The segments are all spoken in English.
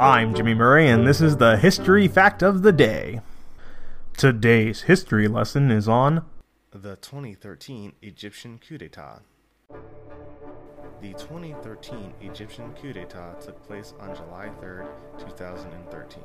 I'm Jimmy Murray, and this is the History Fact of the Day. Today's history lesson is on the 2013 Egyptian coup d'etat. The 2013 Egyptian coup d'etat took place on July 3, 2013.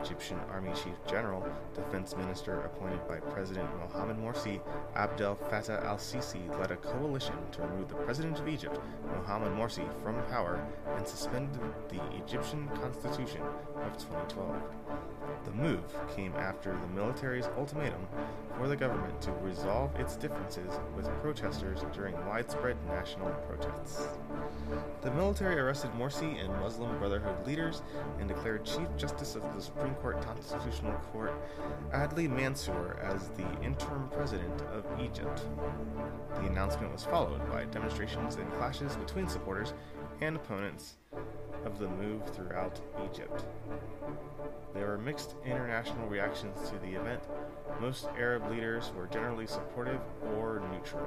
Egyptian Army Chief General, Defense Minister appointed by President Mohamed Morsi, Abdel Fattah al Sisi led a coalition to remove the President of Egypt, Mohamed Morsi, from power and suspended the Egyptian Constitution of 2012. The move came after the military's ultimatum for the government to resolve its differences with protesters during widespread national protests. The military arrested Morsi and Muslim Brotherhood leaders and declared Chief Justice of the Supreme Court Constitutional Court Adli Mansour as the interim president of Egypt. The announcement was followed by demonstrations and clashes between supporters and opponents of the move throughout Egypt. There were mixed international reactions to the event. Most Arab leaders were generally supportive or neutral.